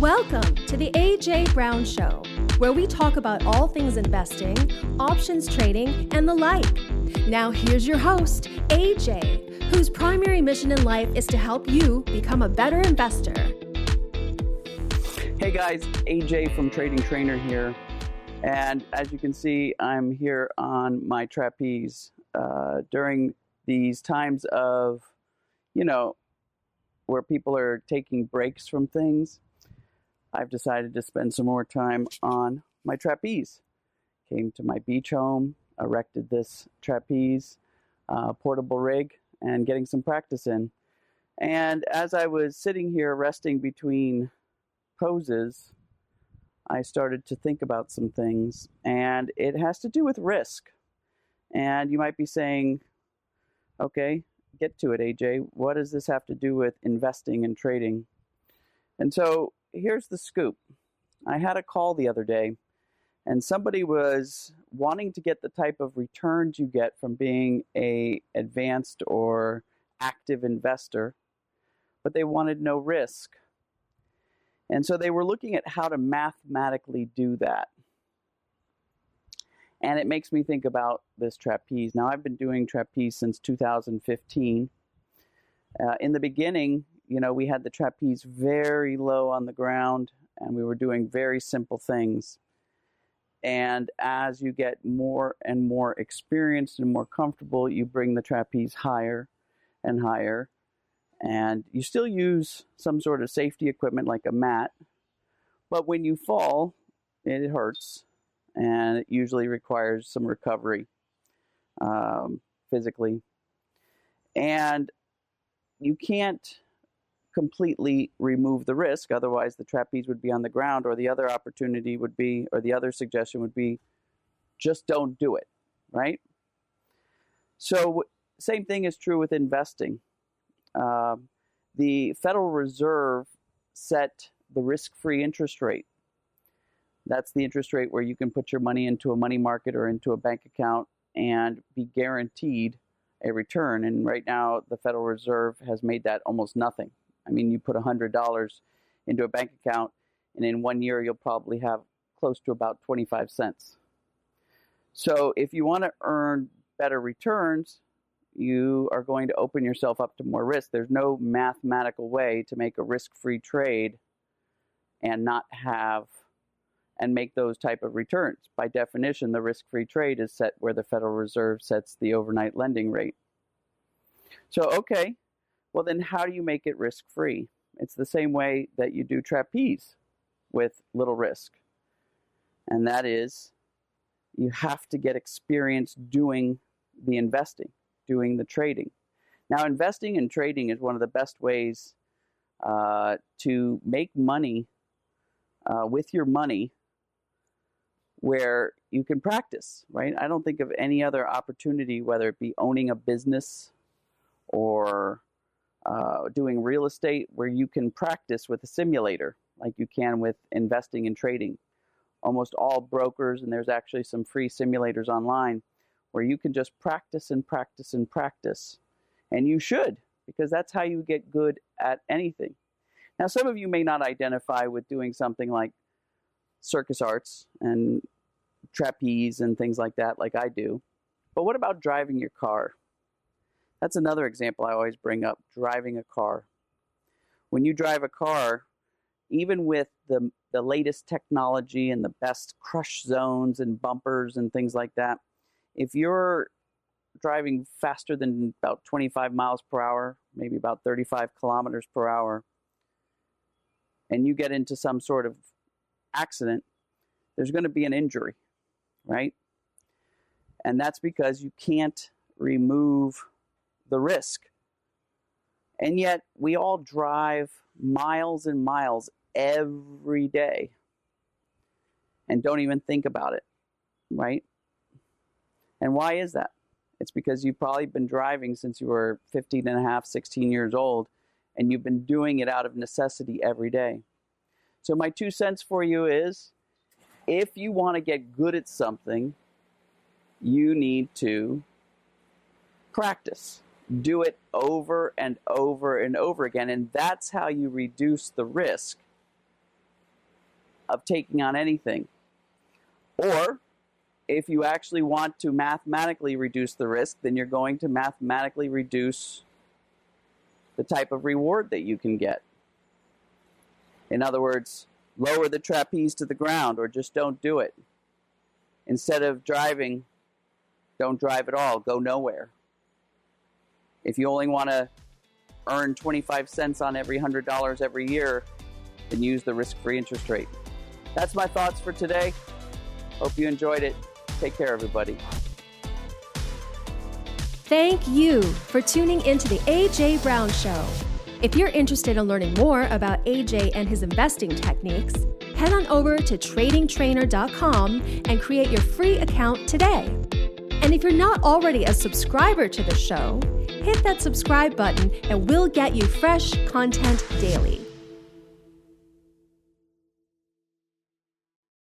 Welcome to the AJ Brown Show, where we talk about all things investing, options trading, and the like. Now, here's your host, AJ, whose primary mission in life is to help you become a better investor. Hey guys, AJ from Trading Trainer here. And as you can see, I'm here on my trapeze uh, during these times of, you know, where people are taking breaks from things. I've decided to spend some more time on my trapeze. Came to my beach home, erected this trapeze uh, portable rig, and getting some practice in. And as I was sitting here resting between poses, I started to think about some things, and it has to do with risk. And you might be saying, okay, get to it, AJ. What does this have to do with investing and trading? And so here's the scoop I had a call the other day, and somebody was wanting to get the type of returns you get from being a advanced or active investor, but they wanted no risk. And so they were looking at how to mathematically do that. And it makes me think about this trapeze. Now, I've been doing trapeze since 2015. Uh, in the beginning, you know, we had the trapeze very low on the ground and we were doing very simple things. And as you get more and more experienced and more comfortable, you bring the trapeze higher and higher and you still use some sort of safety equipment like a mat. But when you fall, it hurts, and it usually requires some recovery um, physically. And you can't completely remove the risk, otherwise, the trapeze would be on the ground, or the other opportunity would be, or the other suggestion would be just don't do it, right? So, same thing is true with investing. Um, the Federal Reserve set the risk free interest rate. That's the interest rate where you can put your money into a money market or into a bank account and be guaranteed a return. And right now, the Federal Reserve has made that almost nothing. I mean, you put $100 into a bank account, and in one year, you'll probably have close to about 25 cents. So, if you want to earn better returns, you are going to open yourself up to more risk. There's no mathematical way to make a risk-free trade and not have and make those type of returns. By definition, the risk-free trade is set where the Federal Reserve sets the overnight lending rate. So, okay, well then how do you make it risk-free? It's the same way that you do trapeze with little risk. And that is you have to get experience doing the investing doing the trading. Now, investing and trading is one of the best ways uh, to make money uh, with your money where you can practice, right? I don't think of any other opportunity, whether it be owning a business or uh, doing real estate, where you can practice with a simulator like you can with investing and trading. Almost all brokers, and there's actually some free simulators online where you can just practice and practice and practice. And you should, because that's how you get good at anything. Now, some of you may not identify with doing something like circus arts and trapeze and things like that, like I do. But what about driving your car? That's another example I always bring up driving a car. When you drive a car, even with the, the latest technology and the best crush zones and bumpers and things like that, if you're driving faster than about 25 miles per hour, maybe about 35 kilometers per hour, and you get into some sort of accident, there's going to be an injury, right? And that's because you can't remove the risk. And yet, we all drive miles and miles every day and don't even think about it, right? And why is that? It's because you've probably been driving since you were 15 and a half, 16 years old, and you've been doing it out of necessity every day. So, my two cents for you is if you want to get good at something, you need to practice. Do it over and over and over again. And that's how you reduce the risk of taking on anything. Or if you actually want to mathematically reduce the risk, then you're going to mathematically reduce the type of reward that you can get. In other words, lower the trapeze to the ground or just don't do it. Instead of driving, don't drive at all, go nowhere. If you only want to earn 25 cents on every $100 every year, then use the risk free interest rate. That's my thoughts for today. Hope you enjoyed it. Take care, everybody. Thank you for tuning into the AJ Brown Show. If you're interested in learning more about AJ and his investing techniques, head on over to tradingtrainer.com and create your free account today. And if you're not already a subscriber to the show, hit that subscribe button and we'll get you fresh content daily.